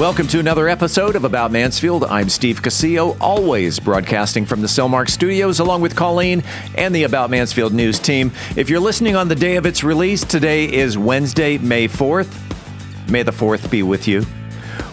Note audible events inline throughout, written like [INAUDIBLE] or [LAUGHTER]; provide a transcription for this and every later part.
Welcome to another episode of About Mansfield. I'm Steve Casillo, always broadcasting from the Cellmark Studios along with Colleen and the About Mansfield news team. If you're listening on the day of its release, today is Wednesday, May 4th. May the 4th be with you.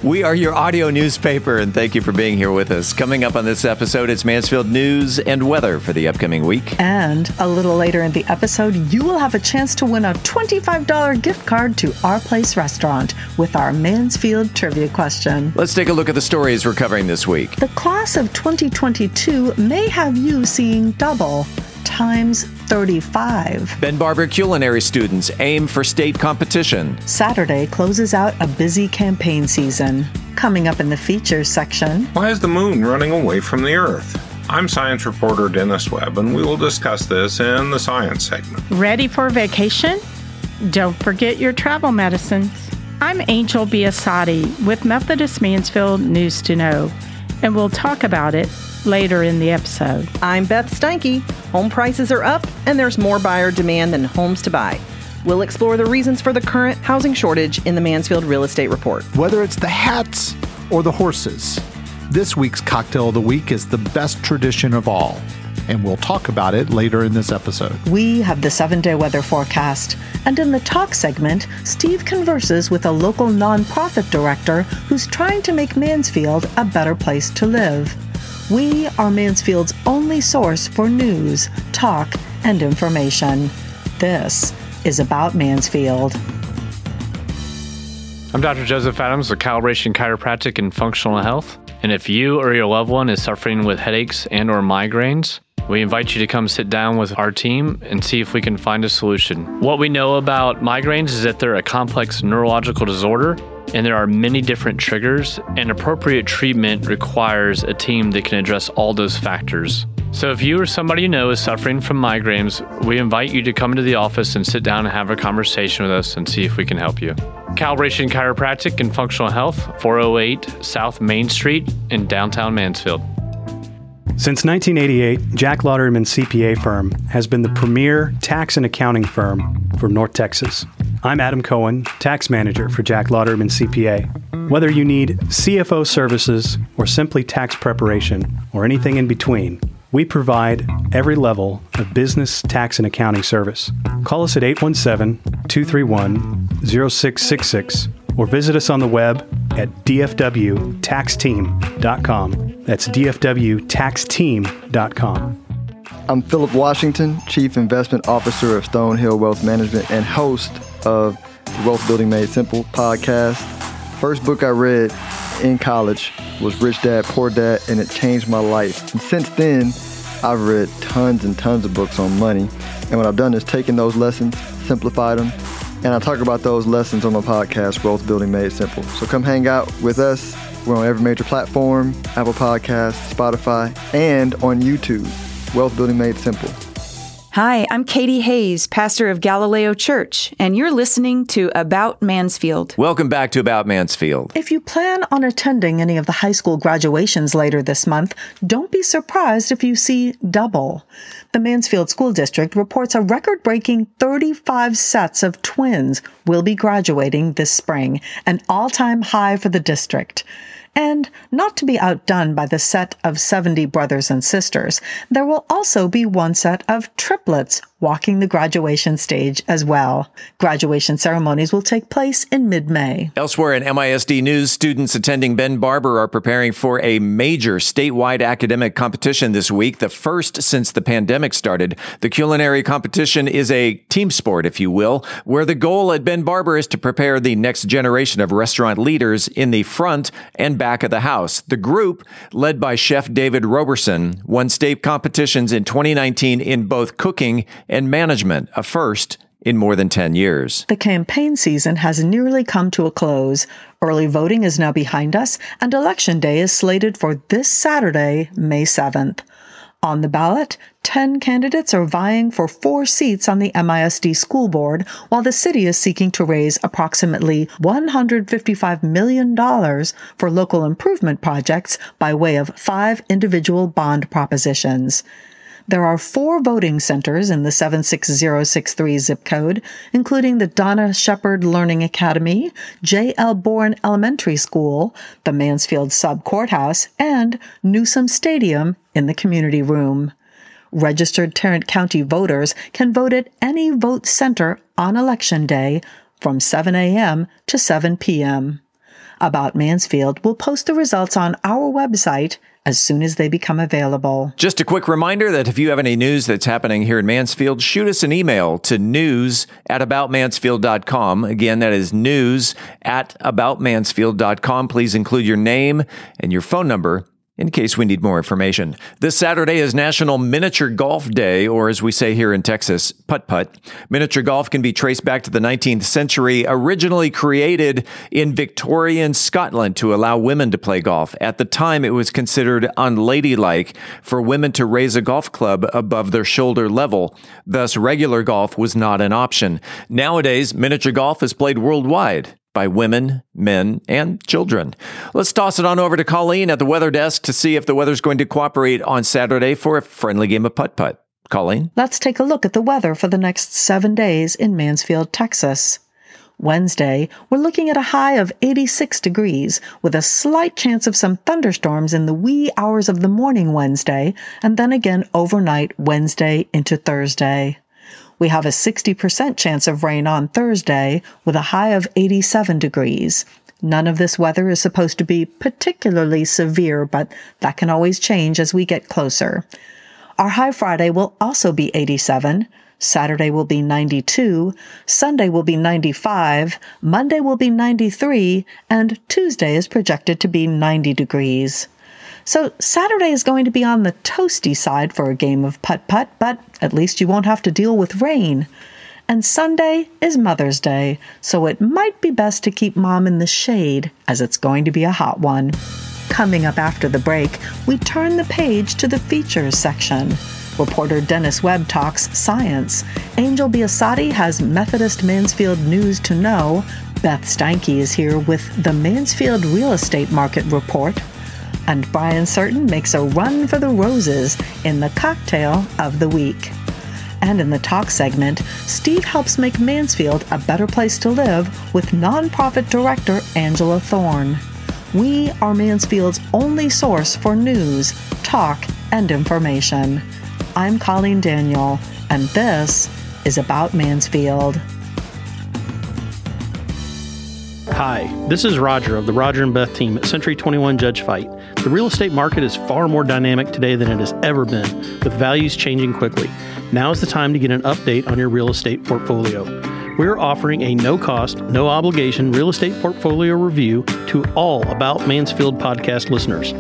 We are your audio newspaper, and thank you for being here with us. Coming up on this episode, it's Mansfield news and weather for the upcoming week. And a little later in the episode, you will have a chance to win a $25 gift card to Our Place restaurant with our Mansfield trivia question. Let's take a look at the stories we're covering this week. The class of 2022 may have you seeing double times 35. Ben Barber culinary students aim for state competition. Saturday closes out a busy campaign season. Coming up in the features section. Why is the moon running away from the Earth? I'm science reporter Dennis Webb, and we will discuss this in the science segment. Ready for vacation? Don't forget your travel medicines. I'm Angel Biasotti with Methodist Mansfield News to Know, and we'll talk about it later in the episode. I'm Beth Steinke. Home prices are up, and there's more buyer demand than homes to buy. We'll explore the reasons for the current housing shortage in the Mansfield Real Estate Report. Whether it's the hats or the horses, this week's cocktail of the week is the best tradition of all, and we'll talk about it later in this episode. We have the seven day weather forecast, and in the talk segment, Steve converses with a local nonprofit director who's trying to make Mansfield a better place to live. We are Mansfield's only source for news, talk, and information. This is About Mansfield. I'm Dr. Joseph Adams with Calibration Chiropractic and Functional Health. And if you or your loved one is suffering with headaches and or migraines, we invite you to come sit down with our team and see if we can find a solution. What we know about migraines is that they're a complex neurological disorder and there are many different triggers, and appropriate treatment requires a team that can address all those factors. So, if you or somebody you know is suffering from migraines, we invite you to come into the office and sit down and have a conversation with us and see if we can help you. Calibration Chiropractic and Functional Health, 408 South Main Street in downtown Mansfield. Since 1988, Jack Lauderman CPA firm has been the premier tax and accounting firm for North Texas. I'm Adam Cohen, tax manager for Jack Lauderman CPA. Whether you need CFO services or simply tax preparation or anything in between, we provide every level of business, tax, and accounting service. Call us at 817 231 0666 or visit us on the web at dfwtaxteam.com. That's dfwtaxteam.com. I'm Philip Washington, Chief Investment Officer of Stonehill Wealth Management and host of the Wealth Building Made Simple podcast. First book I read in college was Rich Dad Poor Dad, and it changed my life. And since then, I've read tons and tons of books on money. And what I've done is taken those lessons, simplified them, and I talk about those lessons on my podcast, Wealth Building Made Simple. So come hang out with us. We're on every major platform Apple Podcasts, Spotify, and on YouTube. Wealth Building Made Simple. Hi, I'm Katie Hayes, pastor of Galileo Church, and you're listening to About Mansfield. Welcome back to About Mansfield. If you plan on attending any of the high school graduations later this month, don't be surprised if you see double. The Mansfield School District reports a record breaking 35 sets of twins will be graduating this spring, an all time high for the district. And not to be outdone by the set of 70 brothers and sisters, there will also be one set of triplets walking the graduation stage as well. Graduation ceremonies will take place in mid May. Elsewhere in MISD news, students attending Ben Barber are preparing for a major statewide academic competition this week, the first since the pandemic started. The culinary competition is a team sport, if you will, where the goal at Ben Barber is to prepare the next generation of restaurant leaders in the front and back of the house. The group, led by Chef David Roberson, won state competitions in 2019 in both cooking and management, a first in more than 10 years. The campaign season has nearly come to a close. Early voting is now behind us, and Election Day is slated for this Saturday, May 7th. On the ballot, 10 candidates are vying for four seats on the MISD school board, while the city is seeking to raise approximately $155 million for local improvement projects by way of five individual bond propositions. There are four voting centers in the 76063 zip code, including the Donna Shepard Learning Academy, J.L. Boren Elementary School, the Mansfield Sub Courthouse, and Newsom Stadium in the community room. Registered Tarrant County voters can vote at any vote center on Election Day from 7 a.m. to 7 p.m. About Mansfield we'll post the results on our website as soon as they become available. Just a quick reminder that if you have any news that's happening here in Mansfield, shoot us an email to news at aboutmansfield.com. Again, that is news at aboutmansfield.com. Please include your name and your phone number in case we need more information. This Saturday is National Miniature Golf Day, or as we say here in Texas, putt putt. Miniature golf can be traced back to the 19th century, originally created in Victorian Scotland to allow women to play golf. At the time, it was considered unladylike for women to raise a golf club above their shoulder level. Thus, regular golf was not an option. Nowadays, miniature golf is played worldwide by women, men, and children. Let's toss it on over to Colleen at the weather desk to see if the weather's going to cooperate on Saturday for a friendly game of putt putt. Colleen? Let's take a look at the weather for the next seven days in Mansfield, Texas. Wednesday, we're looking at a high of 86 degrees with a slight chance of some thunderstorms in the wee hours of the morning Wednesday and then again overnight Wednesday into Thursday. We have a 60% chance of rain on Thursday with a high of 87 degrees. None of this weather is supposed to be particularly severe, but that can always change as we get closer. Our high Friday will also be 87. Saturday will be 92, Sunday will be 95, Monday will be 93, and Tuesday is projected to be 90 degrees. So Saturday is going to be on the toasty side for a game of putt putt, but at least you won't have to deal with rain. And Sunday is Mother's Day, so it might be best to keep mom in the shade as it's going to be a hot one. Coming up after the break, we turn the page to the features section. Reporter Dennis Webb talks science. Angel Biasotti has Methodist Mansfield news to know. Beth Steinke is here with the Mansfield Real Estate Market Report and Brian Certain makes a run for the roses in the cocktail of the week. And in the talk segment, Steve helps make Mansfield a better place to live with nonprofit director Angela Thorne. We are Mansfield's only source for news, talk, and information. I'm Colleen Daniel, and this is About Mansfield. Hi, this is Roger of the Roger and Beth team at Century 21 Judge Fite. The real estate market is far more dynamic today than it has ever been, with values changing quickly. Now is the time to get an update on your real estate portfolio. We're offering a no cost, no obligation real estate portfolio review to all About Mansfield podcast listeners.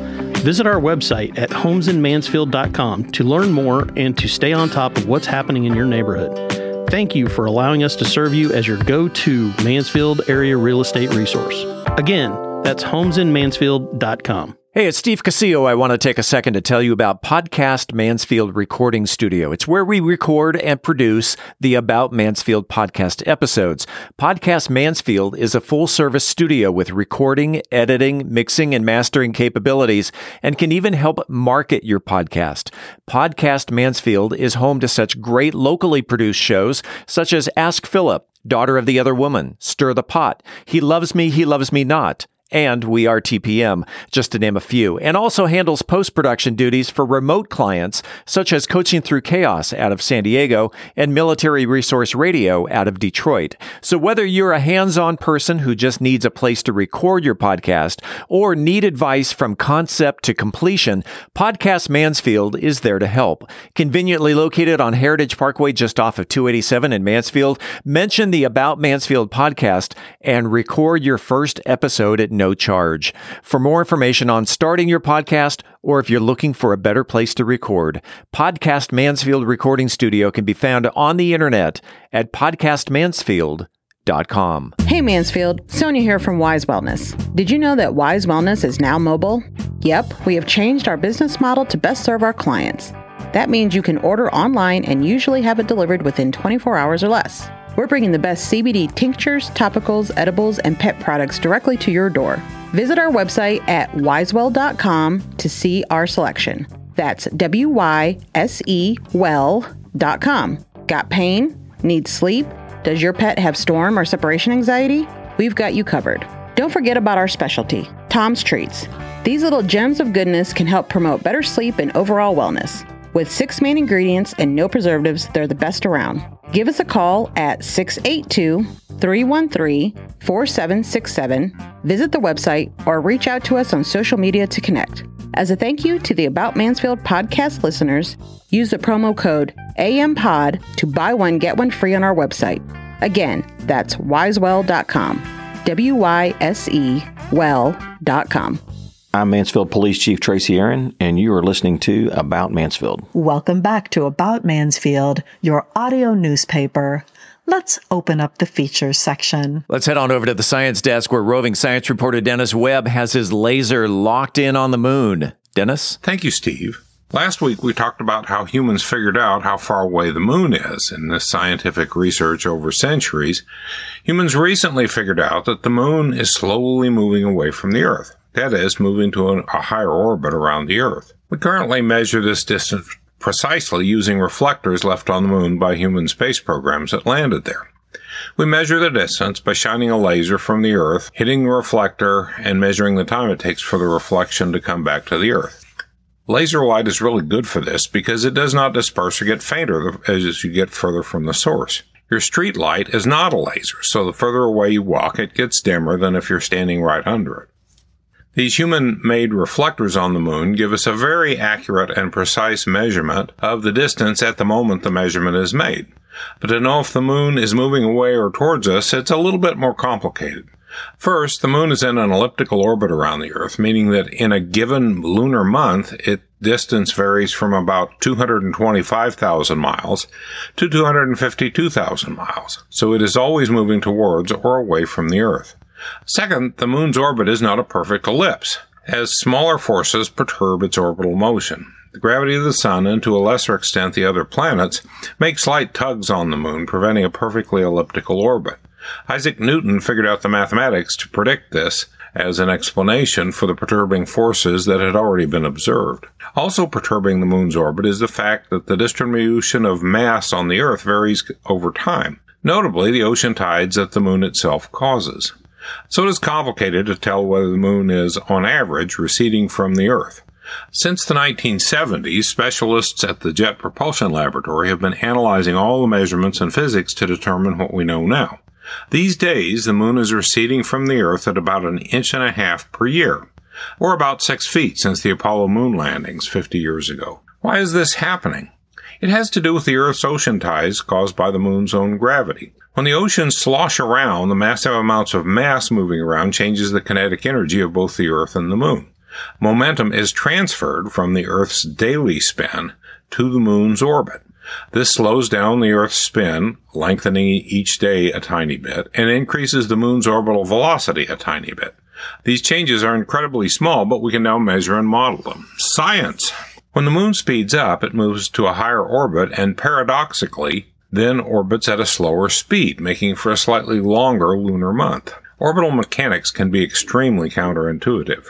Visit our website at homesinmansfield.com to learn more and to stay on top of what's happening in your neighborhood. Thank you for allowing us to serve you as your go to Mansfield area real estate resource. Again, that's homesinmansfield.com. Hey, it's Steve Casillo. I want to take a second to tell you about Podcast Mansfield Recording Studio. It's where we record and produce the About Mansfield podcast episodes. Podcast Mansfield is a full service studio with recording, editing, mixing, and mastering capabilities and can even help market your podcast. Podcast Mansfield is home to such great locally produced shows such as Ask Philip, Daughter of the Other Woman, Stir the Pot, He Loves Me, He Loves Me Not and We Are TPM, just to name a few, and also handles post production duties for remote clients such as Coaching Through Chaos out of San Diego and Military Resource Radio out of Detroit. So whether you're a hands on person who just needs a place to record your podcast or need advice from concept to completion, Podcast Mansfield is there to help. Conveniently located on Heritage Parkway just off of 287 in Mansfield, mention the About Mansfield podcast and record your first episode at no charge. For more information on starting your podcast, or if you're looking for a better place to record, Podcast Mansfield Recording Studio can be found on the internet at podcastmansfield.com. Hey Mansfield, Sonia here from Wyse Wellness. Did you know that Wyse Wellness is now mobile? Yep, we have changed our business model to best serve our clients. That means you can order online and usually have it delivered within 24 hours or less. We're bringing the best CBD tinctures, topicals, edibles, and pet products directly to your door. Visit our website at wysewell.com to see our selection. That's W Y S E well.com. Got pain? Need sleep? Does your pet have storm or separation anxiety? We've got you covered. Don't forget about our specialty, Tom's Treats. These little gems of goodness can help promote better sleep and overall wellness. With six main ingredients and no preservatives, they're the best around. Give us a call at 682 313 4767, visit the website, or reach out to us on social media to connect. As a thank you to the About Mansfield podcast listeners, use the promo code AMPOD to buy one, get one free on our website. Again, that's wysewell.com. W Y S E well.com. I'm Mansfield Police Chief Tracy Aaron, and you are listening to About Mansfield. Welcome back to About Mansfield, your audio newspaper. Let's open up the features section. Let's head on over to the science desk where roving science reporter Dennis Webb has his laser locked in on the moon. Dennis? Thank you, Steve. Last week we talked about how humans figured out how far away the moon is. In this scientific research over centuries, humans recently figured out that the moon is slowly moving away from the Earth. That is, moving to a higher orbit around the Earth. We currently measure this distance precisely using reflectors left on the moon by human space programs that landed there. We measure the distance by shining a laser from the Earth, hitting the reflector, and measuring the time it takes for the reflection to come back to the Earth. Laser light is really good for this because it does not disperse or get fainter as you get further from the source. Your street light is not a laser, so the further away you walk, it gets dimmer than if you're standing right under it. These human made reflectors on the moon give us a very accurate and precise measurement of the distance at the moment the measurement is made. But to know if the moon is moving away or towards us, it's a little bit more complicated. First, the moon is in an elliptical orbit around the Earth, meaning that in a given lunar month, its distance varies from about 225,000 miles to 252,000 miles. So it is always moving towards or away from the Earth. Second, the moon's orbit is not a perfect ellipse, as smaller forces perturb its orbital motion. The gravity of the sun, and to a lesser extent the other planets, make slight tugs on the moon, preventing a perfectly elliptical orbit. Isaac Newton figured out the mathematics to predict this as an explanation for the perturbing forces that had already been observed. Also perturbing the moon's orbit is the fact that the distribution of mass on the Earth varies over time, notably the ocean tides that the moon itself causes. So it is complicated to tell whether the moon is, on average, receding from the Earth. Since the 1970s, specialists at the Jet Propulsion Laboratory have been analyzing all the measurements and physics to determine what we know now. These days, the moon is receding from the Earth at about an inch and a half per year, or about six feet since the Apollo moon landings 50 years ago. Why is this happening? It has to do with the Earth's ocean tides caused by the moon's own gravity. When the oceans slosh around, the massive amounts of mass moving around changes the kinetic energy of both the Earth and the Moon. Momentum is transferred from the Earth's daily spin to the Moon's orbit. This slows down the Earth's spin, lengthening each day a tiny bit, and increases the Moon's orbital velocity a tiny bit. These changes are incredibly small, but we can now measure and model them. Science! When the Moon speeds up, it moves to a higher orbit, and paradoxically, then orbits at a slower speed, making for a slightly longer lunar month. Orbital mechanics can be extremely counterintuitive.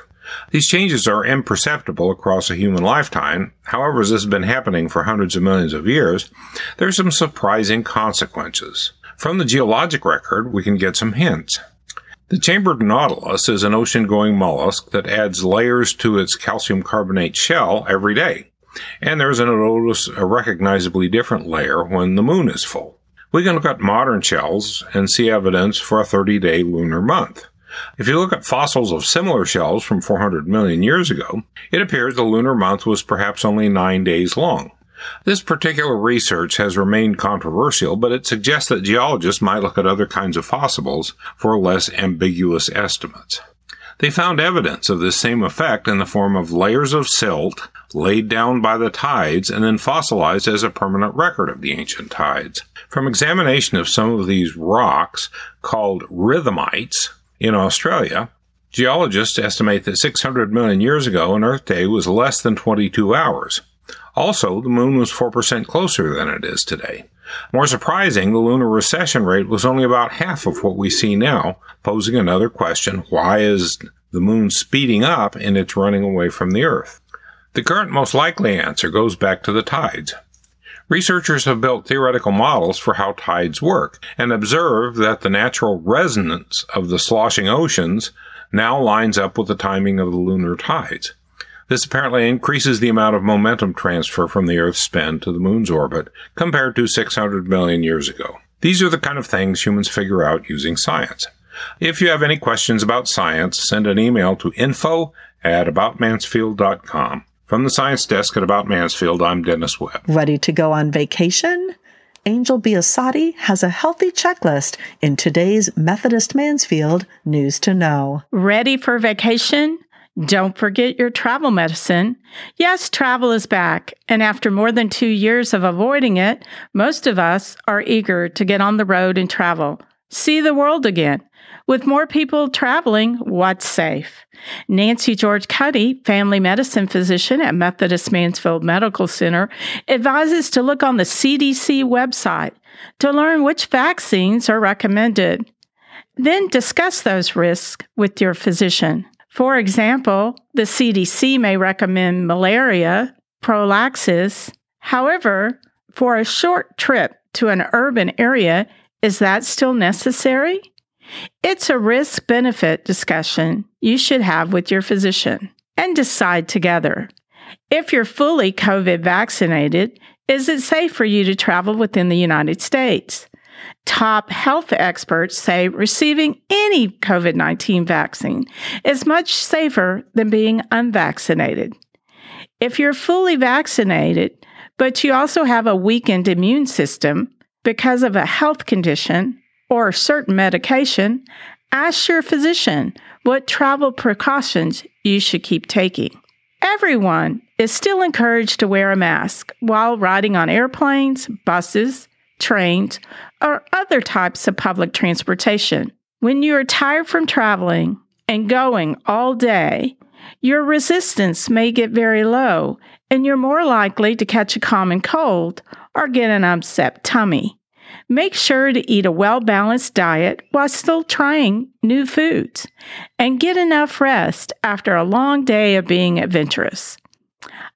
These changes are imperceptible across a human lifetime. However, as this has been happening for hundreds of millions of years, there are some surprising consequences. From the geologic record, we can get some hints. The chambered nautilus is an ocean going mollusk that adds layers to its calcium carbonate shell every day and there's notice a recognizably different layer when the moon is full. We can look at modern shells and see evidence for a 30 day lunar month. If you look at fossils of similar shells from 400 million years ago, it appears the lunar month was perhaps only nine days long. This particular research has remained controversial, but it suggests that geologists might look at other kinds of fossils for less ambiguous estimates. They found evidence of this same effect in the form of layers of silt laid down by the tides and then fossilized as a permanent record of the ancient tides. From examination of some of these rocks, called rhythmites, in Australia, geologists estimate that 600 million years ago, an Earth day was less than 22 hours. Also, the moon was 4% closer than it is today. More surprising, the lunar recession rate was only about half of what we see now, posing another question why is the moon speeding up and its running away from the Earth? The current most likely answer goes back to the tides. Researchers have built theoretical models for how tides work and observe that the natural resonance of the sloshing oceans now lines up with the timing of the lunar tides. This apparently increases the amount of momentum transfer from the Earth's spin to the moon's orbit compared to 600 million years ago. These are the kind of things humans figure out using science. If you have any questions about science, send an email to info at aboutmansfield.com. From the science desk at About Mansfield, I'm Dennis Webb. Ready to go on vacation? Angel Biasati has a healthy checklist in today's Methodist Mansfield News to Know. Ready for vacation? Don't forget your travel medicine. Yes, travel is back, and after more than two years of avoiding it, most of us are eager to get on the road and travel, see the world again. With more people traveling, what's safe? Nancy George Cuddy, family medicine physician at Methodist Mansfield Medical Center, advises to look on the CDC website to learn which vaccines are recommended. Then discuss those risks with your physician. For example, the CDC may recommend malaria prophylaxis. However, for a short trip to an urban area, is that still necessary? It's a risk benefit discussion you should have with your physician and decide together. If you're fully COVID vaccinated, is it safe for you to travel within the United States? Top health experts say receiving any COVID 19 vaccine is much safer than being unvaccinated. If you're fully vaccinated, but you also have a weakened immune system because of a health condition or certain medication, ask your physician what travel precautions you should keep taking. Everyone is still encouraged to wear a mask while riding on airplanes, buses, trains, or other types of public transportation. When you are tired from traveling and going all day, your resistance may get very low and you're more likely to catch a common cold or get an upset tummy. Make sure to eat a well balanced diet while still trying new foods and get enough rest after a long day of being adventurous.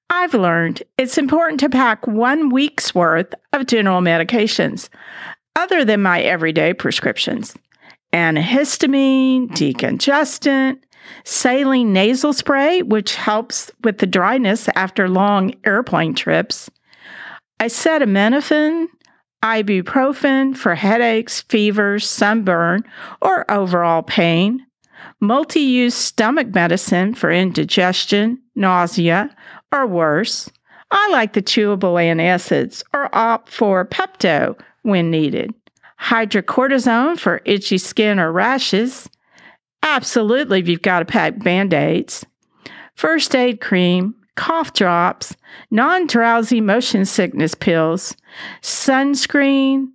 I've learned it's important to pack one week's worth of general medications, other than my everyday prescriptions. Antihistamine, decongestant, saline nasal spray, which helps with the dryness after long airplane trips, acetaminophen, ibuprofen for headaches, fevers, sunburn, or overall pain, multi use stomach medicine for indigestion, nausea, or worse. I like the chewable antacids or opt for Pepto when needed. Hydrocortisone for itchy skin or rashes. Absolutely, if you've got to pack band aids. First aid cream, cough drops, non drowsy motion sickness pills, sunscreen,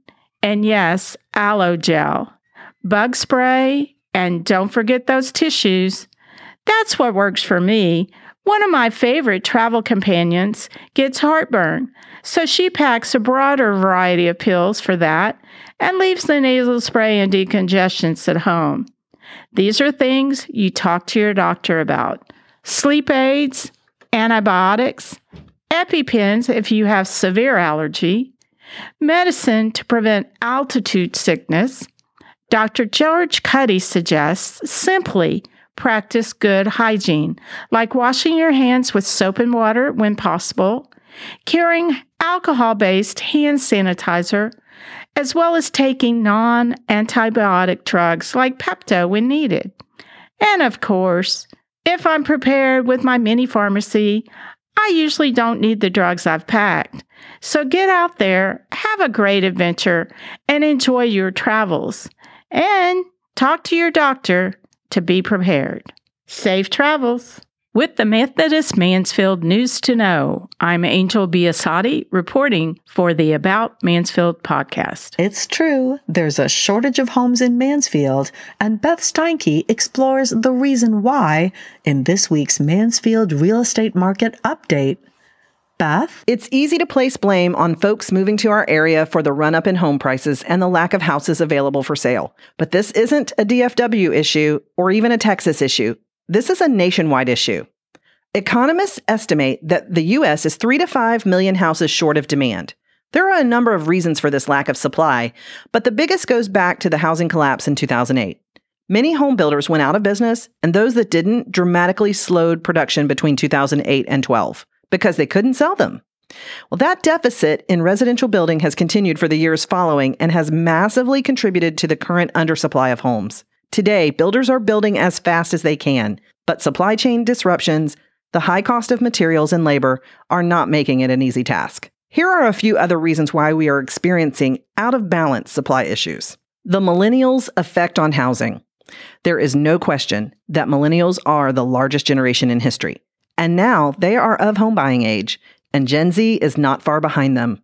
and yes, aloe gel, bug spray, and don't forget those tissues. That's what works for me. One of my favorite travel companions gets heartburn, so she packs a broader variety of pills for that and leaves the nasal spray and decongestants at home. These are things you talk to your doctor about. Sleep aids, antibiotics, EpiPens if you have severe allergy, medicine to prevent altitude sickness. Dr. George Cuddy suggests simply practice good hygiene, like washing your hands with soap and water when possible, carrying alcohol based hand sanitizer, as well as taking non antibiotic drugs like Pepto when needed. And of course, if I'm prepared with my mini pharmacy, I usually don't need the drugs I've packed. So get out there, have a great adventure, and enjoy your travels. And talk to your doctor to be prepared. Safe travels. With the Methodist Mansfield News to Know, I'm Angel Biasati reporting for the About Mansfield podcast. It's true, there's a shortage of homes in Mansfield, and Beth Steinke explores the reason why in this week's Mansfield Real Estate Market Update. Beth? It's easy to place blame on folks moving to our area for the run up in home prices and the lack of houses available for sale. But this isn't a DFW issue or even a Texas issue. This is a nationwide issue. Economists estimate that the U.S. is 3 to 5 million houses short of demand. There are a number of reasons for this lack of supply, but the biggest goes back to the housing collapse in 2008. Many home builders went out of business, and those that didn't dramatically slowed production between 2008 and 12 because they couldn't sell them. Well, that deficit in residential building has continued for the years following and has massively contributed to the current undersupply of homes. Today, builders are building as fast as they can, but supply chain disruptions, the high cost of materials and labor are not making it an easy task. Here are a few other reasons why we are experiencing out of balance supply issues. The millennials' effect on housing. There is no question that millennials are the largest generation in history. And now they are of home buying age, and Gen Z is not far behind them.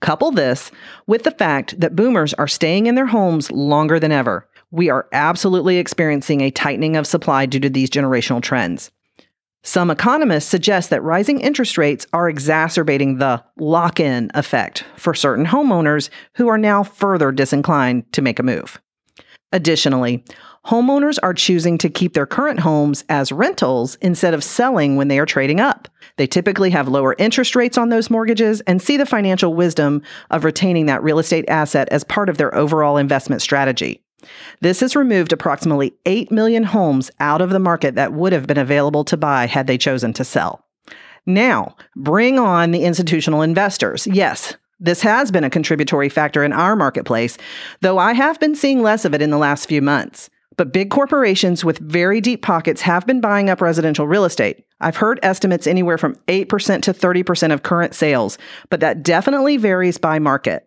Couple this with the fact that boomers are staying in their homes longer than ever. We are absolutely experiencing a tightening of supply due to these generational trends. Some economists suggest that rising interest rates are exacerbating the lock in effect for certain homeowners who are now further disinclined to make a move. Additionally, homeowners are choosing to keep their current homes as rentals instead of selling when they are trading up. They typically have lower interest rates on those mortgages and see the financial wisdom of retaining that real estate asset as part of their overall investment strategy. This has removed approximately 8 million homes out of the market that would have been available to buy had they chosen to sell. Now, bring on the institutional investors. Yes, this has been a contributory factor in our marketplace, though I have been seeing less of it in the last few months. But big corporations with very deep pockets have been buying up residential real estate. I've heard estimates anywhere from 8% to 30% of current sales, but that definitely varies by market.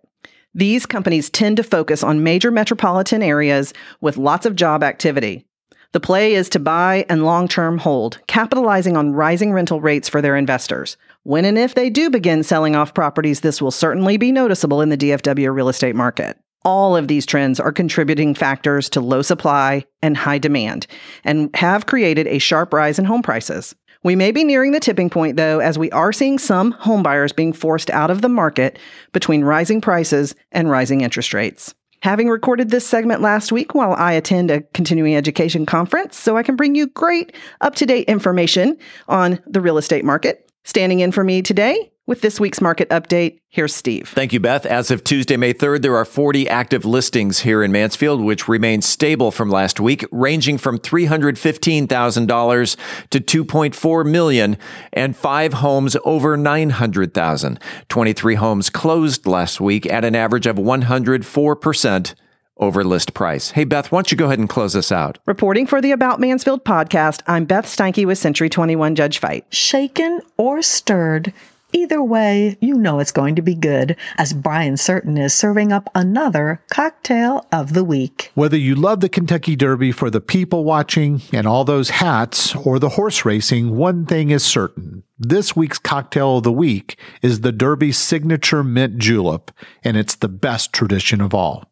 These companies tend to focus on major metropolitan areas with lots of job activity. The play is to buy and long term hold, capitalizing on rising rental rates for their investors. When and if they do begin selling off properties, this will certainly be noticeable in the DFW real estate market. All of these trends are contributing factors to low supply and high demand and have created a sharp rise in home prices. We may be nearing the tipping point, though, as we are seeing some homebuyers being forced out of the market between rising prices and rising interest rates. Having recorded this segment last week while I attend a continuing education conference, so I can bring you great up to date information on the real estate market. Standing in for me today with this week's market update, here's Steve. Thank you, Beth. As of Tuesday, May 3rd, there are 40 active listings here in Mansfield, which remain stable from last week, ranging from $315,000 to 2.4 million, and five homes over 900,000. 23 homes closed last week at an average of 104% over list price. Hey, Beth, why don't you go ahead and close us out? Reporting for the About Mansfield podcast, I'm Beth Steinke with Century 21 Judge Fite. Shaken or stirred, Either way, you know it's going to be good, as Brian Certain is serving up another cocktail of the week. Whether you love the Kentucky Derby for the people watching and all those hats, or the horse racing, one thing is certain. This week's cocktail of the week is the Derby's signature mint julep, and it's the best tradition of all.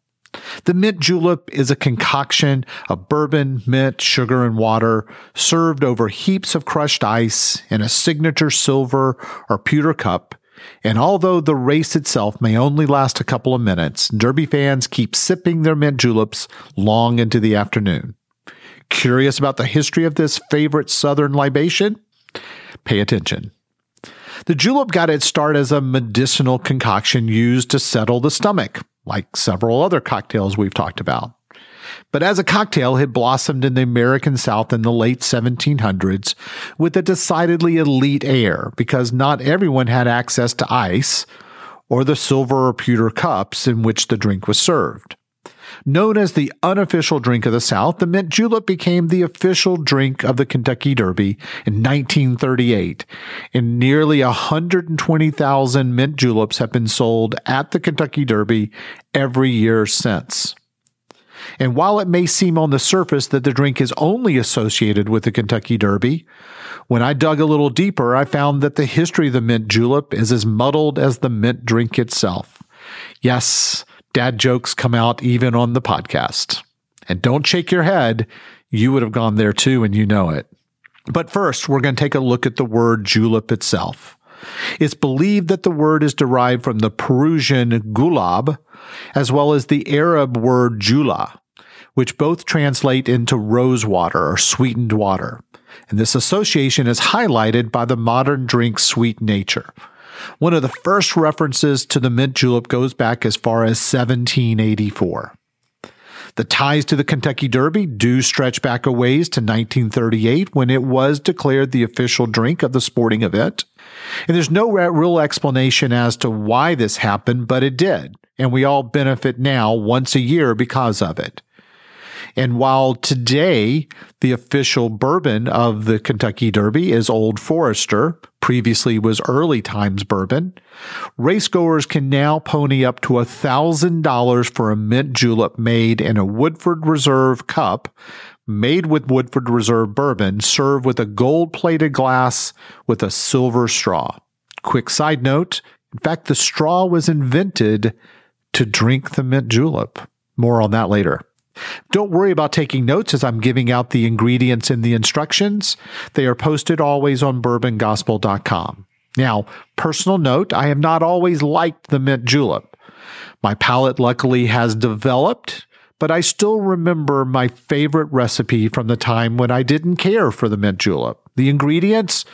The mint julep is a concoction of bourbon, mint, sugar, and water served over heaps of crushed ice in a signature silver or pewter cup. And although the race itself may only last a couple of minutes, Derby fans keep sipping their mint juleps long into the afternoon. Curious about the history of this favorite Southern libation? Pay attention. The julep got its start as a medicinal concoction used to settle the stomach like several other cocktails we've talked about. But as a cocktail, it blossomed in the American South in the late 1700s with a decidedly elite air because not everyone had access to ice or the silver or pewter cups in which the drink was served. Known as the unofficial drink of the South, the mint julep became the official drink of the Kentucky Derby in 1938, and nearly 120,000 mint juleps have been sold at the Kentucky Derby every year since. And while it may seem on the surface that the drink is only associated with the Kentucky Derby, when I dug a little deeper, I found that the history of the mint julep is as muddled as the mint drink itself. Yes, Dad jokes come out even on the podcast. And don't shake your head. You would have gone there too, and you know it. But first, we're going to take a look at the word julep itself. It's believed that the word is derived from the Persian gulab, as well as the Arab word jula, which both translate into rose water or sweetened water. And this association is highlighted by the modern drink's sweet nature. One of the first references to the mint julep goes back as far as 1784. The ties to the Kentucky Derby do stretch back a ways to 1938 when it was declared the official drink of the sporting event. And there's no real explanation as to why this happened, but it did. And we all benefit now once a year because of it. And while today the official bourbon of the Kentucky Derby is Old Forester, previously was Early Times bourbon, racegoers can now pony up to $1,000 for a mint julep made in a Woodford Reserve cup, made with Woodford Reserve bourbon, served with a gold plated glass with a silver straw. Quick side note in fact, the straw was invented to drink the mint julep. More on that later. Don't worry about taking notes as I'm giving out the ingredients in the instructions. They are posted always on bourbongospel.com. Now, personal note, I have not always liked the mint julep. My palate luckily has developed, but I still remember my favorite recipe from the time when I didn't care for the mint julep. The ingredients,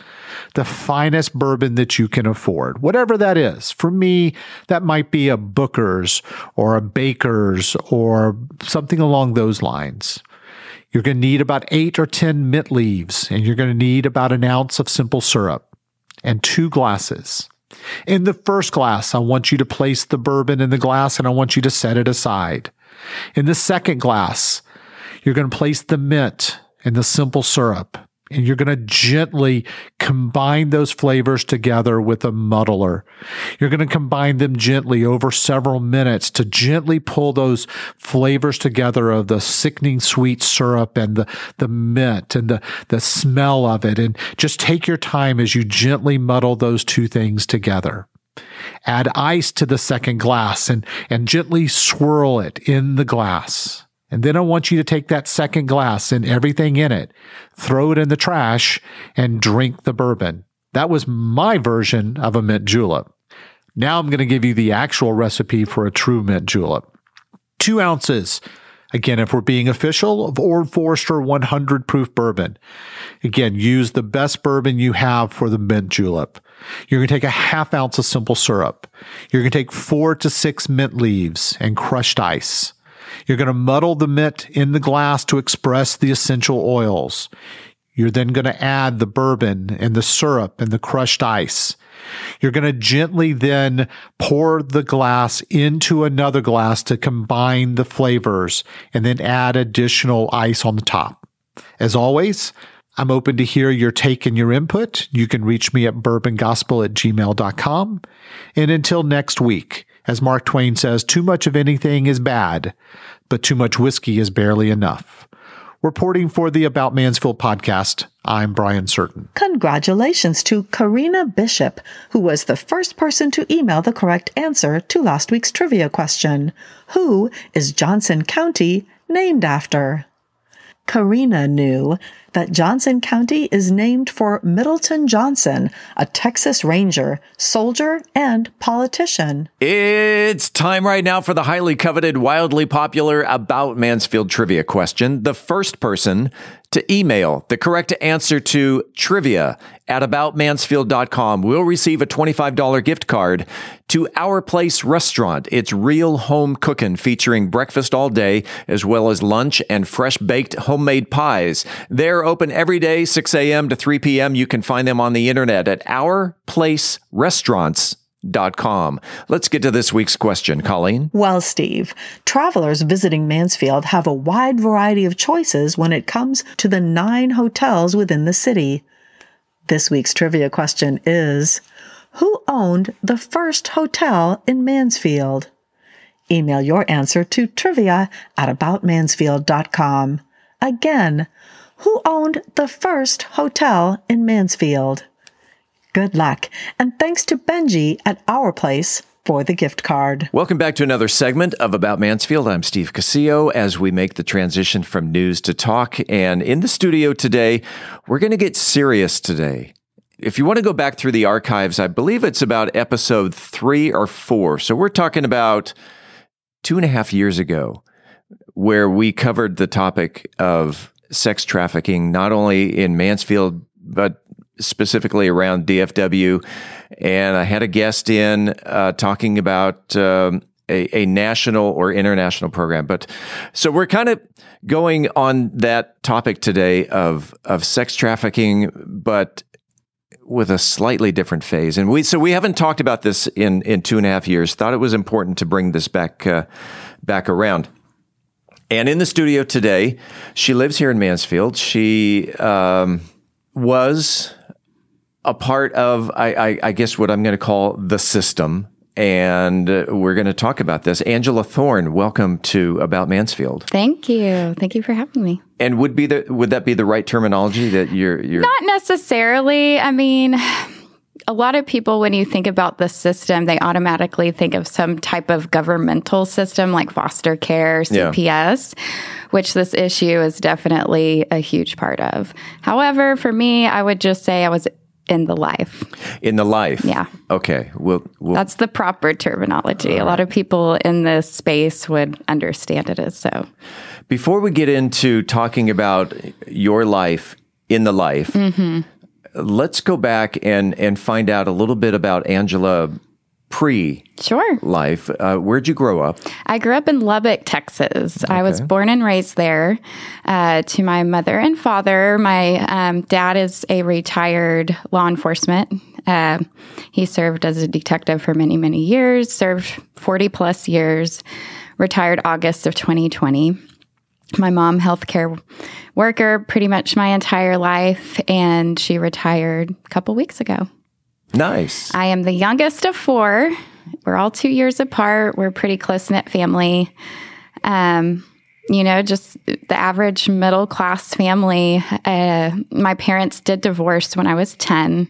the finest bourbon that you can afford, whatever that is. For me, that might be a Booker's or a Baker's or something along those lines. You're going to need about eight or 10 mint leaves, and you're going to need about an ounce of simple syrup and two glasses. In the first glass, I want you to place the bourbon in the glass and I want you to set it aside. In the second glass, you're going to place the mint and the simple syrup and you're going to gently combine those flavors together with a muddler. You're going to combine them gently over several minutes to gently pull those flavors together of the sickening sweet syrup and the, the mint and the, the smell of it. And just take your time as you gently muddle those two things together. Add ice to the second glass and, and gently swirl it in the glass. And then I want you to take that second glass and everything in it, throw it in the trash, and drink the bourbon. That was my version of a mint julep. Now I'm going to give you the actual recipe for a true mint julep. Two ounces, again, if we're being official, of Old Forester 100 proof bourbon. Again, use the best bourbon you have for the mint julep. You're going to take a half ounce of simple syrup. You're going to take four to six mint leaves and crushed ice. You're going to muddle the mint in the glass to express the essential oils. You're then going to add the bourbon and the syrup and the crushed ice. You're going to gently then pour the glass into another glass to combine the flavors and then add additional ice on the top. As always, I'm open to hear your take and your input. You can reach me at bourbongospel at gmail.com. And until next week, as Mark Twain says, too much of anything is bad, but too much whiskey is barely enough. Reporting for the About Mansfield podcast, I'm Brian Certain. Congratulations to Karina Bishop, who was the first person to email the correct answer to last week's trivia question Who is Johnson County named after? Karina knew that Johnson County is named for Middleton Johnson, a Texas Ranger, soldier, and politician. It's time right now for the highly coveted, wildly popular About Mansfield trivia question. The first person to email the correct answer to trivia at aboutmansfield.com We'll receive a $25 gift card to Our Place Restaurant. It's real home cooking featuring breakfast all day as well as lunch and fresh baked homemade pies. They're open every day, 6 a.m. to 3 p.m. You can find them on the internet at Our Place Restaurants Com. Let's get to this week's question, Colleen. Well, Steve, travelers visiting Mansfield have a wide variety of choices when it comes to the nine hotels within the city. This week's trivia question is Who owned the first hotel in Mansfield? Email your answer to trivia at aboutmansfield.com. Again, who owned the first hotel in Mansfield? Good luck, and thanks to Benji at Our Place for the gift card. Welcome back to another segment of About Mansfield. I'm Steve Casillo as we make the transition from news to talk. And in the studio today, we're going to get serious today. If you want to go back through the archives, I believe it's about episode three or four. So we're talking about two and a half years ago. where we covered the topic of sex trafficking, not only in Mansfield, but specifically around DFW. And I had a guest in uh, talking about um, a, a, national or international program. But so we're kind of going on that topic today of of sex trafficking, but with a slightly different phase. And we so we haven't talked about this in in two and a half years. Thought it was important to bring this back uh, back around. And in the studio today, she lives here in Mansfield. She um, was a part of, I, I, I guess, what I'm going to call the system. And uh, we're going to talk about this. Angela Thorne, welcome to About Mansfield. Thank you. Thank you for having me. And would be the would that be the right terminology that you're you're not necessarily. I mean, a lot of people, when you think about the system, they automatically think of some type of governmental system like foster care, CPS, yeah. which this issue is definitely a huge part of. However, for me, I would just say I was in the life. In the life. Yeah. Okay. We'll, we'll That's the proper terminology. A lot of people in this space would understand it as so. Before we get into talking about your life in the life, mm-hmm. let's go back and and find out a little bit about Angela pre sure life. Uh, where'd you grow up? I grew up in Lubbock, Texas. Okay. I was born and raised there. Uh, to my mother and father, my um, dad is a retired law enforcement. Uh, he served as a detective for many, many years. Served forty plus years. Retired August of 2020. My mom, healthcare worker, pretty much my entire life, and she retired a couple weeks ago. Nice. I am the youngest of four. We're all two years apart. We're pretty close knit family. Um, you know, just the average middle class family. Uh, my parents did divorce when I was 10.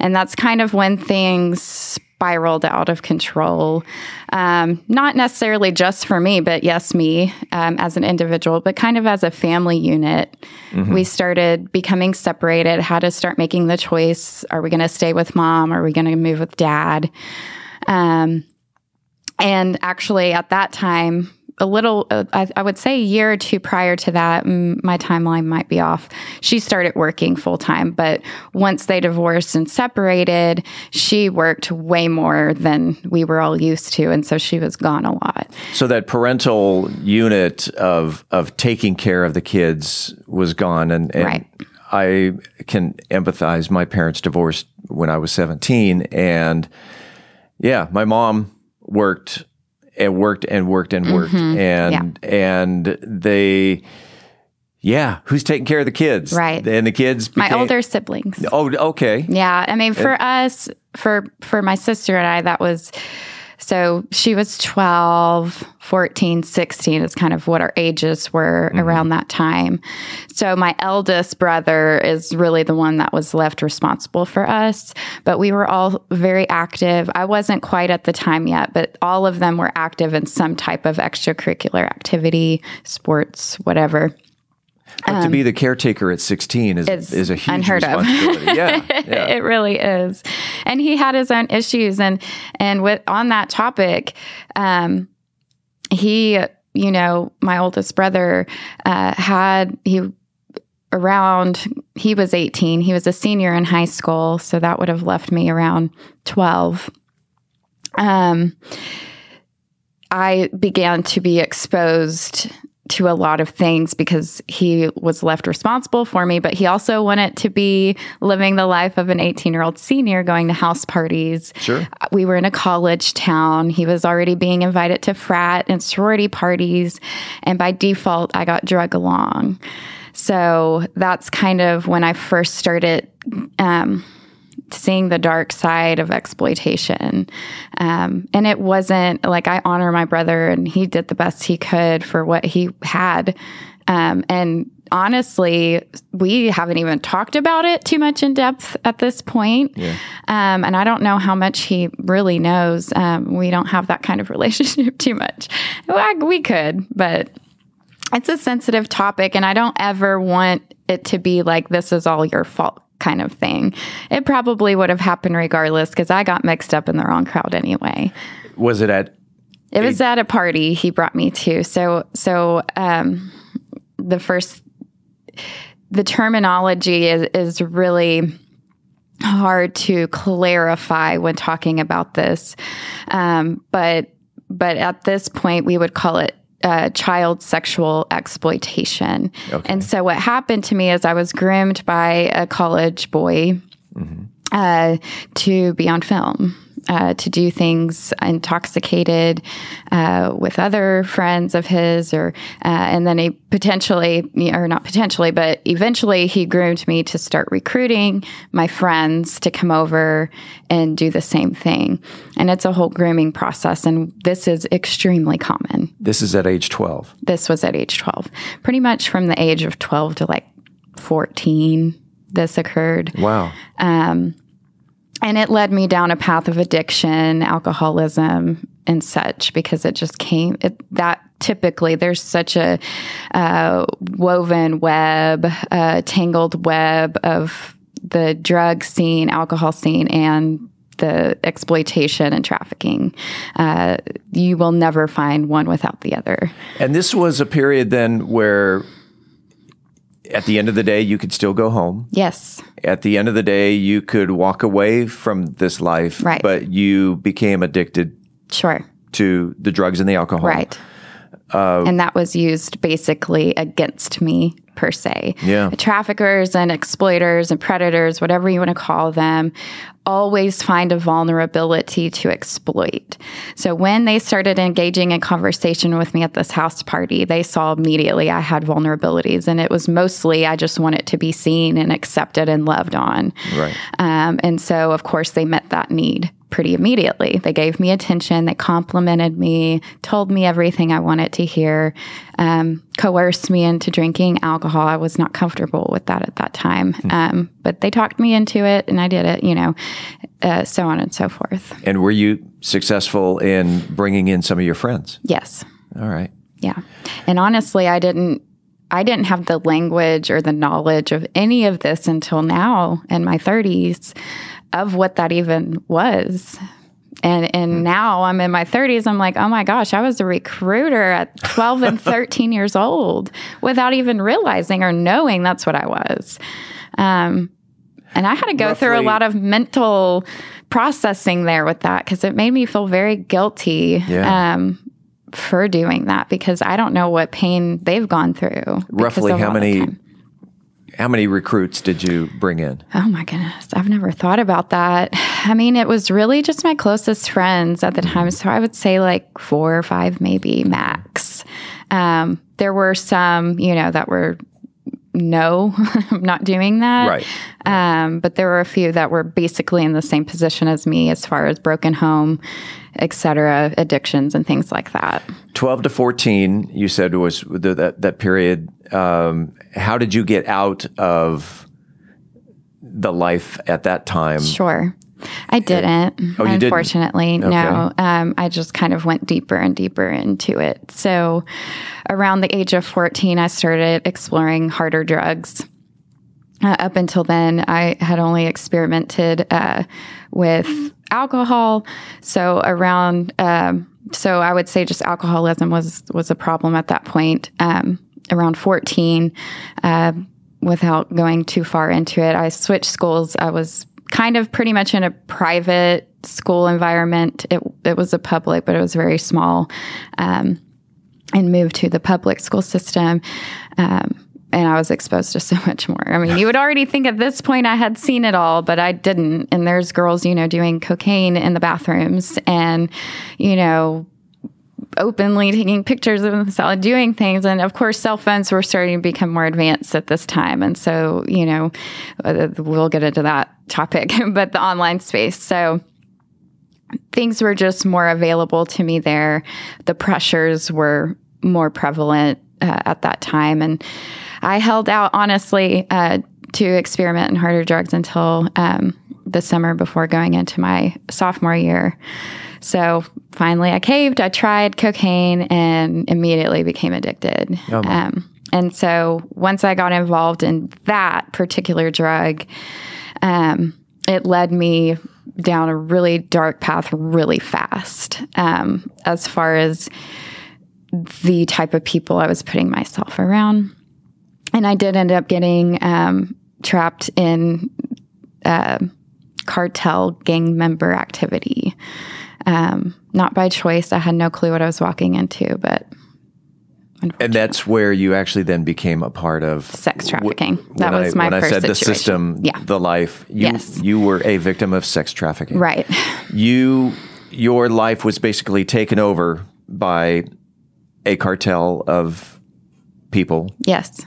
And that's kind of when things spiraled out of control. Um, not necessarily just for me, but yes, me um, as an individual, but kind of as a family unit. Mm-hmm. We started becoming separated, had to start making the choice are we going to stay with mom? Are we going to move with dad? Um, and actually, at that time, a little, uh, I, I, would say a year or two prior to that, my timeline might be off. She started working full time, but once they divorced and separated, she worked way more than we were all used to. And so she was gone a lot. So that parental unit of, of taking care of the kids was gone. And, and right. I can empathize. My parents divorced when I was 17. And yeah, my mom worked and worked and worked and worked mm-hmm. and yeah. and they yeah, who's taking care of the kids? Right. And the kids became, My older siblings. Oh, okay. Yeah, I mean for and, us for for my sister and I that was so she was 12, 14, 16 is kind of what our ages were mm-hmm. around that time. So my eldest brother is really the one that was left responsible for us, but we were all very active. I wasn't quite at the time yet, but all of them were active in some type of extracurricular activity, sports, whatever. But um, to be um, the caretaker at 16 is, is a huge unheard responsibility. Of. [LAUGHS] yeah, yeah. it really is. And he had his own issues. And, and with, on that topic, um, he, you know, my oldest brother, uh, had, he, around, he was 18. He was a senior in high school. So that would have left me around 12. Um, I began to be exposed to a lot of things because he was left responsible for me, but he also wanted to be living the life of an 18 year old senior going to house parties. Sure. We were in a college town. He was already being invited to frat and sorority parties. And by default, I got drug along. So that's kind of when I first started. Um, seeing the dark side of exploitation. Um, and it wasn't like I honor my brother and he did the best he could for what he had. Um, and honestly, we haven't even talked about it too much in depth at this point. Yeah. Um, and I don't know how much he really knows. Um, we don't have that kind of [LAUGHS] relationship too much. We could, but it's a sensitive topic. And I don't ever want it to be like, this is all your fault kind of thing. It probably would have happened regardless because I got mixed up in the wrong crowd anyway. Was it at It was at a party he brought me to. So so um, the first the terminology is is really hard to clarify when talking about this. Um, but but at this point we would call it uh, child sexual exploitation. Okay. And so what happened to me is I was groomed by a college boy uh, to be on film. Uh, to do things intoxicated uh, with other friends of his, or uh, and then he potentially, or not potentially, but eventually he groomed me to start recruiting my friends to come over and do the same thing. And it's a whole grooming process, and this is extremely common. This is at age 12. This was at age 12. Pretty much from the age of 12 to like 14, this occurred. Wow. Um, and it led me down a path of addiction, alcoholism, and such because it just came it, that typically there's such a uh, woven web, uh, tangled web of the drug scene, alcohol scene, and the exploitation and trafficking. Uh, you will never find one without the other. And this was a period then where at the end of the day you could still go home. Yes. At the end of the day you could walk away from this life, Right. but you became addicted Sure. to the drugs and the alcohol. Right. Uh, and that was used basically against me per se. Yeah. Traffickers and exploiters and predators, whatever you want to call them, always find a vulnerability to exploit. So when they started engaging in conversation with me at this house party, they saw immediately I had vulnerabilities. And it was mostly I just wanted to be seen and accepted and loved on. Right. Um, and so, of course, they met that need pretty immediately. They gave me attention, they complimented me, told me everything I wanted to hear, um, coerced me into drinking alcohol. I was not comfortable with that at that time. Um, but they talked me into it and I did it, you know, uh, so on and so forth. And were you successful in bringing in some of your friends? Yes. All right. Yeah. And honestly, I didn't I didn't have the language or the knowledge of any of this until now in my 30s of what that even was. And and now I'm in my 30s I'm like, "Oh my gosh, I was a recruiter at 12 and [LAUGHS] 13 years old without even realizing or knowing that's what I was." Um and I had to go through a lot of mental processing there with that because it made me feel very guilty Yeah. um, for doing that because I don't know what pain they've gone through. Roughly how many. How many recruits did you bring in? Oh my goodness. I've never thought about that. I mean, it was really just my closest friends at the time. So I would say like four or five, maybe max. Um, there were some, you know, that were no, I'm [LAUGHS] not doing that. Right. Um, but there were a few that were basically in the same position as me as far as broken home, et cetera, addictions and things like that. 12 to 14 you said was the, that that period um, how did you get out of the life at that time Sure. I didn't, Oh, you didn't? unfortunately. Okay. No. Um, I just kind of went deeper and deeper into it. So around the age of 14, I started exploring harder drugs. Uh, up until then, I had only experimented uh, with alcohol. So around, um, so I would say just alcoholism was was a problem at that point. Um, around 14, uh, without going too far into it, I switched schools. I was kind of pretty much in a private school environment. It it was a public, but it was very small. Um, and moved to the public school system. Um, and I was exposed to so [LAUGHS] much more. I mean, you would already think at this point I had seen it all, but I didn't. And there's girls, you know, doing cocaine in the bathrooms and, you know, openly taking pictures of themselves, doing things. And of course, cell phones were starting to become more advanced at this time. And so, you know, uh, we'll get into that topic, [LAUGHS] but the online space. So, things were just more available to me there. The pressures were more prevalent uh, at that time. And I held out, honestly, uh, to experiment in harder drugs until um, the summer before going into my sophomore year. So finally, I caved. I tried cocaine and immediately became addicted. Oh, um, and so once I got involved in that particular drug, um, it led me down a really dark path really fast um, as far as the type of people I was putting myself around. And I did end up getting um, trapped in uh, cartel gang member activity. Um, not by choice. I had no clue what I was walking into, but and that's where you actually then became a part of sex trafficking. W- that was I, my when first I said situation. the system, yeah. the life. You, yes, you were a victim of sex trafficking. Right. You, your life was basically taken over by a cartel of people. Yes.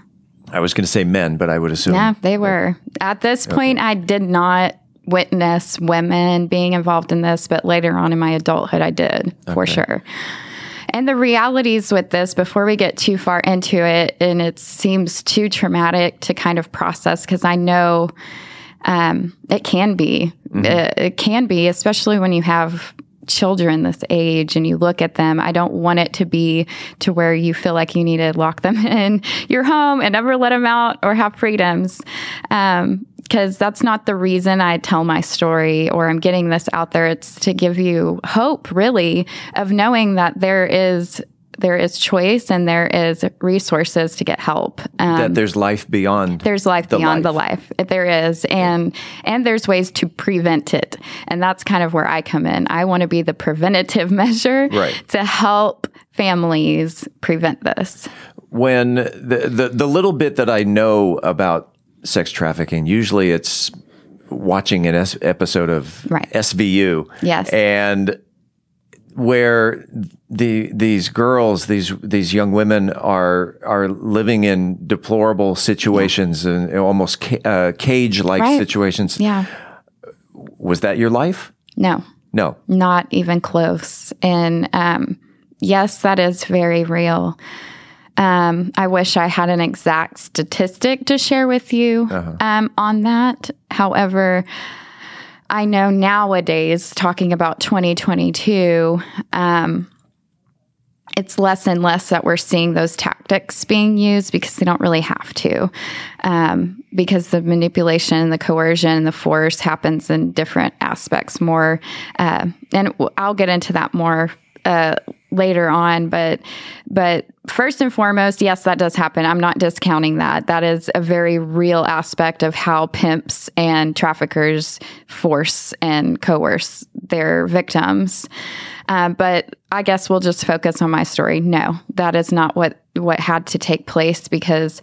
I was going to say men, but I would assume. Yeah, they were. At this point. I did not witness women being involved in this, but later on in my adulthood, I did for sure. And the realities with this, before we get too far into it, and it seems too traumatic to kind of process, because I know um, it can be. Mm-hmm. It, it can be, especially when you have children this age and you look at them, I don't want it to be to where you feel like you need to lock them [LAUGHS] in your home and never let them out or have freedoms. Um, because that's not the reason I tell my story or I'm getting this out there. It's to give you hope, really, of knowing that there is there is choice and there is resources to get help. Um, that there's life beyond. There's life the beyond life. the life. There is, and and there's ways to prevent it, and that's kind of where I come in. I want to be the preventative [LAUGHS] measure right. to help families prevent this. When the, the the little bit that I know about sex trafficking, usually it's watching an S- episode of right. SVU. Yes, and where the these girls, these these young women are are living in deplorable situations yeah. and almost ca- uh, cage like right. situations. Yeah. Was that your life? No. No. Not even close. And um, yes, that is very real. Um, I wish I had an exact statistic to share with you uh-huh. um, on that. However, I know nowadays, talking about 2022, um, it's less and less that we're seeing those tactics being used because they don't really have to. Um, because the manipulation, and the coercion, and the force happens in different aspects more. Uh, and I'll get into that more uh, later on but but first and foremost yes that does happen. I'm not discounting that. That is a very real aspect of how pimps and traffickers force and coerce their victims. Um, but i guess we'll just focus on my story. No that is not what what had to take place because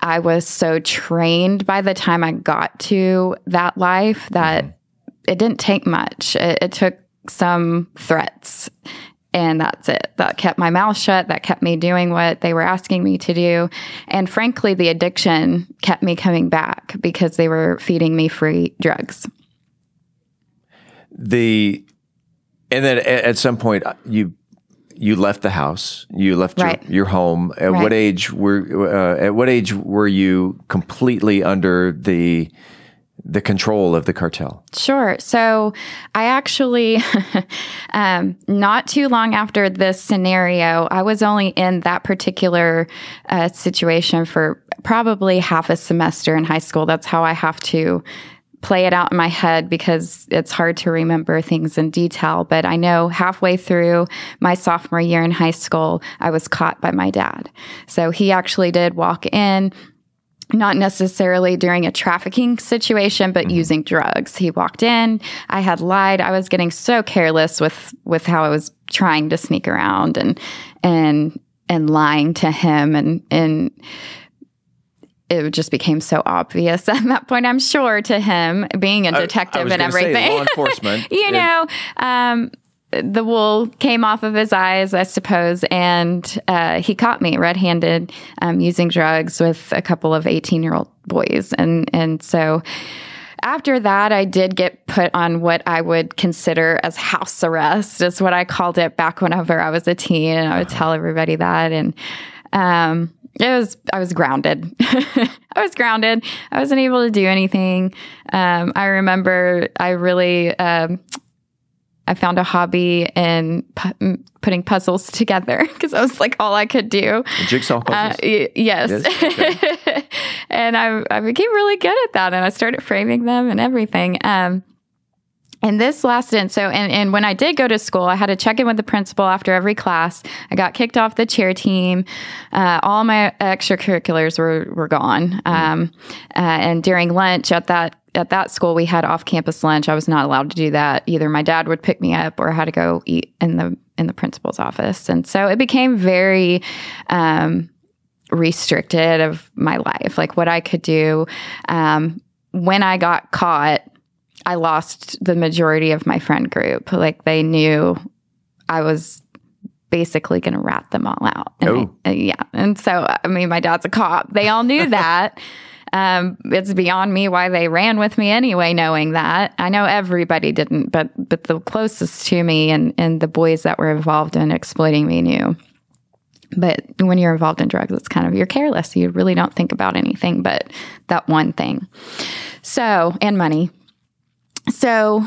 i was so trained by the time i got to that life that mm-hmm. it didn't take much. It, it took some threats and that's it. That kept my mouth shut. That kept me doing what they were asking me to do. And frankly, the addiction kept me coming back because they were feeding me free drugs. The and then at some point uh, you you left the house. You left right. your, your home. At right. what age were uh, at what age were you completely under the the control of the cartel? Sure. So I actually, [LAUGHS] um, not too long after this scenario, I was only in that particular uh, situation for probably half a semester in high school. That's how I have to play it out in my head because it's hard to remember things in detail. But I know halfway through my sophomore year in high school, I was caught by my dad. So he actually did walk in not necessarily during a trafficking situation but mm-hmm. using drugs. He walked in i had lied. I was getting so careless with with how i was trying to sneak around and and and lying to him. And and it just became so obvious [LAUGHS] at that point i'm sure to him being a detective I, I and everything say, law [LAUGHS] enforcement you know um the wool came off of his eyes, I suppose, and uh, he caught me red-handed um, using drugs with a couple of eighteen-year-old boys, and and so after that, I did get put on what I would consider as house arrest, is what I called it back whenever I was a teen, and I would tell everybody that, and um, it was I was grounded. [LAUGHS] I was grounded. I wasn't able to do anything. Um, I remember I really. Um, I found a hobby in pu- putting puzzles [LAUGHS] together because that was like all I could do. Jigsaw puzzles. Uh, y- yes. yes. Okay. [LAUGHS] and I, I became really good at that, and I started framing them and everything. Um, and this lasted so and, and when i did go to school i had to check in with the principal after every class i got kicked off the cheer team uh, all my extracurriculars were, were gone um, uh, and during lunch at that at that school we had off campus lunch i was not allowed to do that either my dad would pick me up or i had to go eat in the in the principal's office and so it became very um, restricted of my life like what i could do um, when i got caught I lost the majority of my friend group. Like they knew I was basically going to rat them all out. And oh. I, yeah. And so, I mean, my dad's a cop. They all knew [LAUGHS] that. Um, it's beyond me why they ran with me anyway, knowing that. I know everybody didn't, but but the closest to me and, and the boys that were involved in exploiting me knew. But when you're involved in drugs, it's kind of you're careless. You really don't think about anything but that one thing. So, and money. So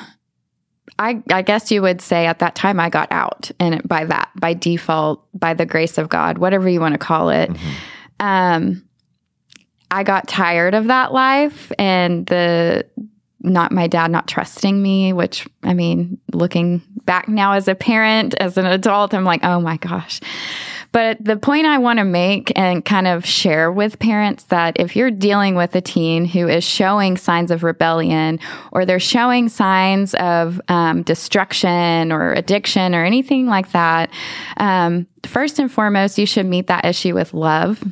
I, I, guess you would say at that time I got out, and by that, by default, by the grace of God, whatever you want to call it, mm-hmm. um, I got tired of that life and the not my dad not trusting me. Which I mean, looking back now as a parent, as an adult, I'm like, oh my gosh. But the point I want to make and kind of share with parents that if you're dealing with a teen who is showing signs of rebellion or they're showing signs of um, destruction or addiction or anything like that, um, first and foremost, you should meet that issue with love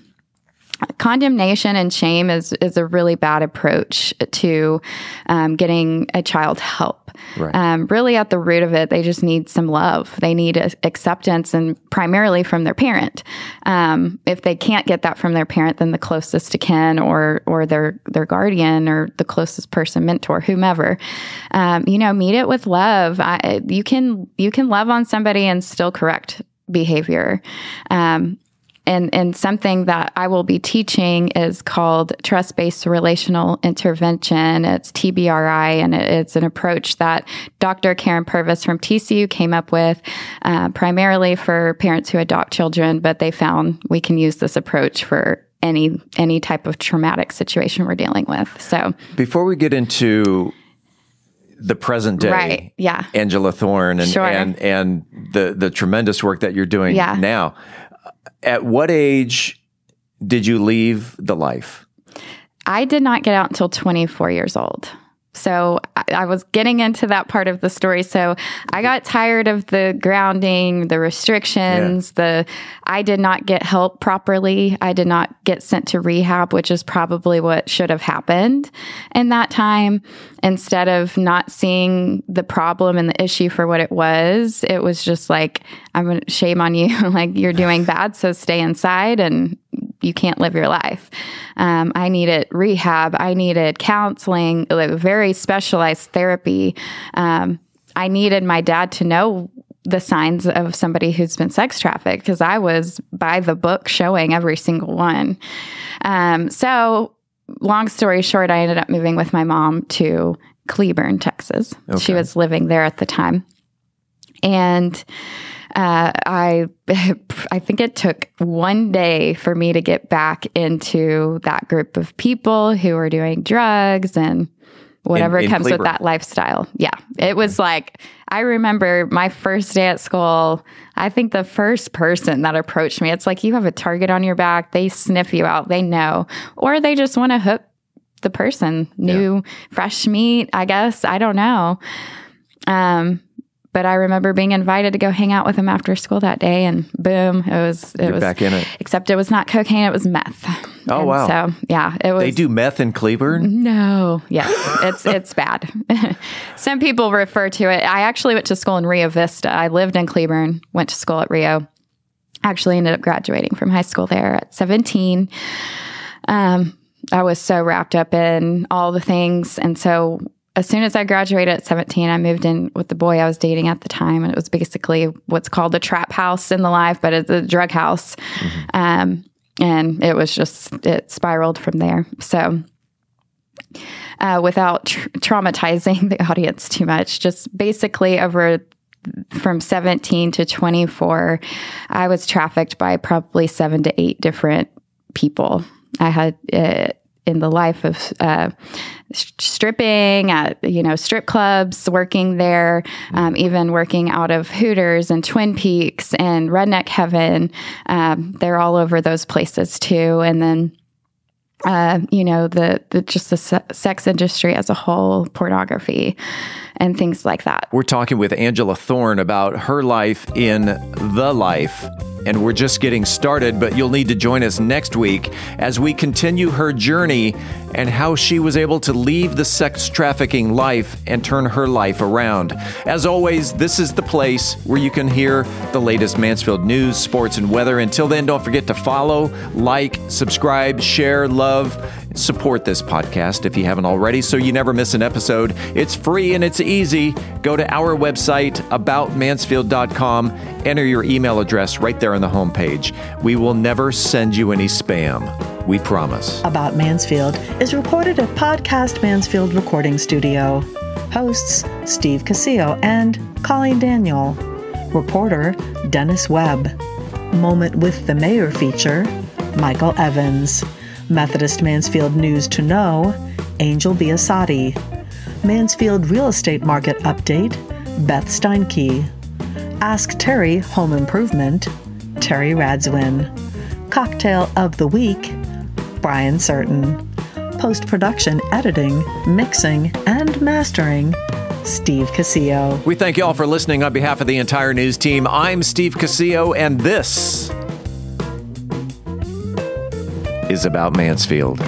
condemnation and shame is is a really bad approach to um, getting a child help. Right. Um, really, at the root of it, they just need some love. They need acceptance, and primarily from their parent. Um, if they can't get that from their parent, then the closest to kin or or their their guardian or the closest person, mentor, whomever. Um, you know, meet it with love. I, you can you can love on somebody and still correct behavior. Um, and and something that I will be teaching is called trust based relational intervention. It's TBRI, and it's an approach that Dr. Karyn Purvis from TCU came up with, uh, primarily for parents who adopt children. But they found we can use this approach for any any type of traumatic situation we're dealing with. So before we get into the present day, right? Yeah, Angela Thorne, and sure. and and the the tremendous work that you're doing yeah. now at what age did you leave the life? I did not get out until 24 years old. So I, was getting into that part of the story. So I got tired of the grounding, the restrictions, yeah. the I did not get help properly. I did not get sent to rehab, which is probably what should have happened in that time. Instead of not seeing the problem and the issue for what it was, it was just like, I'm going to shame on you. [LAUGHS] like you're doing bad. So stay inside and you can't live your life. Um, I needed rehab. I needed counseling, like very specialized therapy. Um, I needed my dad to know the signs of somebody who's been sex trafficked because I was by the book showing every single one. Um, so, long story short, I ended up moving with my mom to Cleburne, Texas. Okay. She was living there at the time. And uh, I [LAUGHS] I think it took one day for me to get back into that group of people who are doing drugs and whatever in, in comes with that lifestyle. Yeah. It was like, I remember my first day at school. I think the first person that approached me, it's like you have a target on your back. They sniff you out, they know, or they just want to hook the person, new, yeah. fresh meat, I guess. I don't know. Um, but I remember being invited to go hang out with him after school that day, and boom, it was it You're was back in it. Except it was not cocaine; it was meth. Oh and wow! So yeah, it was. They do meth in Cleburne. No, yes, it's it's bad. [LAUGHS] Some people refer to it. I actually went to school in Rio Vista. I lived in Cleburne, went to school at Rio. Actually, ended up graduating from high school there at seventeen. Um, I was so wrapped up in all the things, and so as soon as I graduated at 17, I moved in with the boy I was dating at the time. And it was basically what's called a trap house in the life, but it's a drug house. Mm-hmm. Um, and it was just, it spiraled from there. So, uh, without tra- traumatizing [LAUGHS] the audience too much, just basically over from 17 to 24, I was trafficked by probably seven to eight different people. I had uh, in the life of uh, stripping at you know strip clubs working there um, even working out of hooters and twin peaks and redneck heaven. Um, they're all over those places too. And then uh, you know the, the just the se- sex industry as a whole pornography and things like that. We're talking with angela thorne about her life in the life and we're just getting started, but you'll need to join us next week as we continue her journey and how she was able to leave the sex trafficking life and turn her life around. As always, this is the place where you can hear the latest Mansfield news, sports, and weather. Until then, don't forget to follow, like, subscribe, share, love, support this podcast if you haven't already so you never miss an episode. It's free and it's easy. Go to our website, aboutmansfield.com, enter your email address right there on the homepage. We will never send you any spam. We promise. About Mansfield is recorded at Podcast Mansfield Recording Studio. Hosts Steve Casillo and Colleen Daniel. Reporter Dennis Webb. Moment with the Mayor feature Michael Evans. Methodist Mansfield News to Know, Angel Biasotti. Mansfield Real Estate Market Update, Beth Steinke. Ask Terry Home Improvement, Terry Radzwin. Cocktail of the Week, Brian Certain. Post production, editing, mixing, and mastering, Steve Casillo. We thank you all for listening on behalf of the entire news team. I'm Steve Casillo, and this is about Mansfield.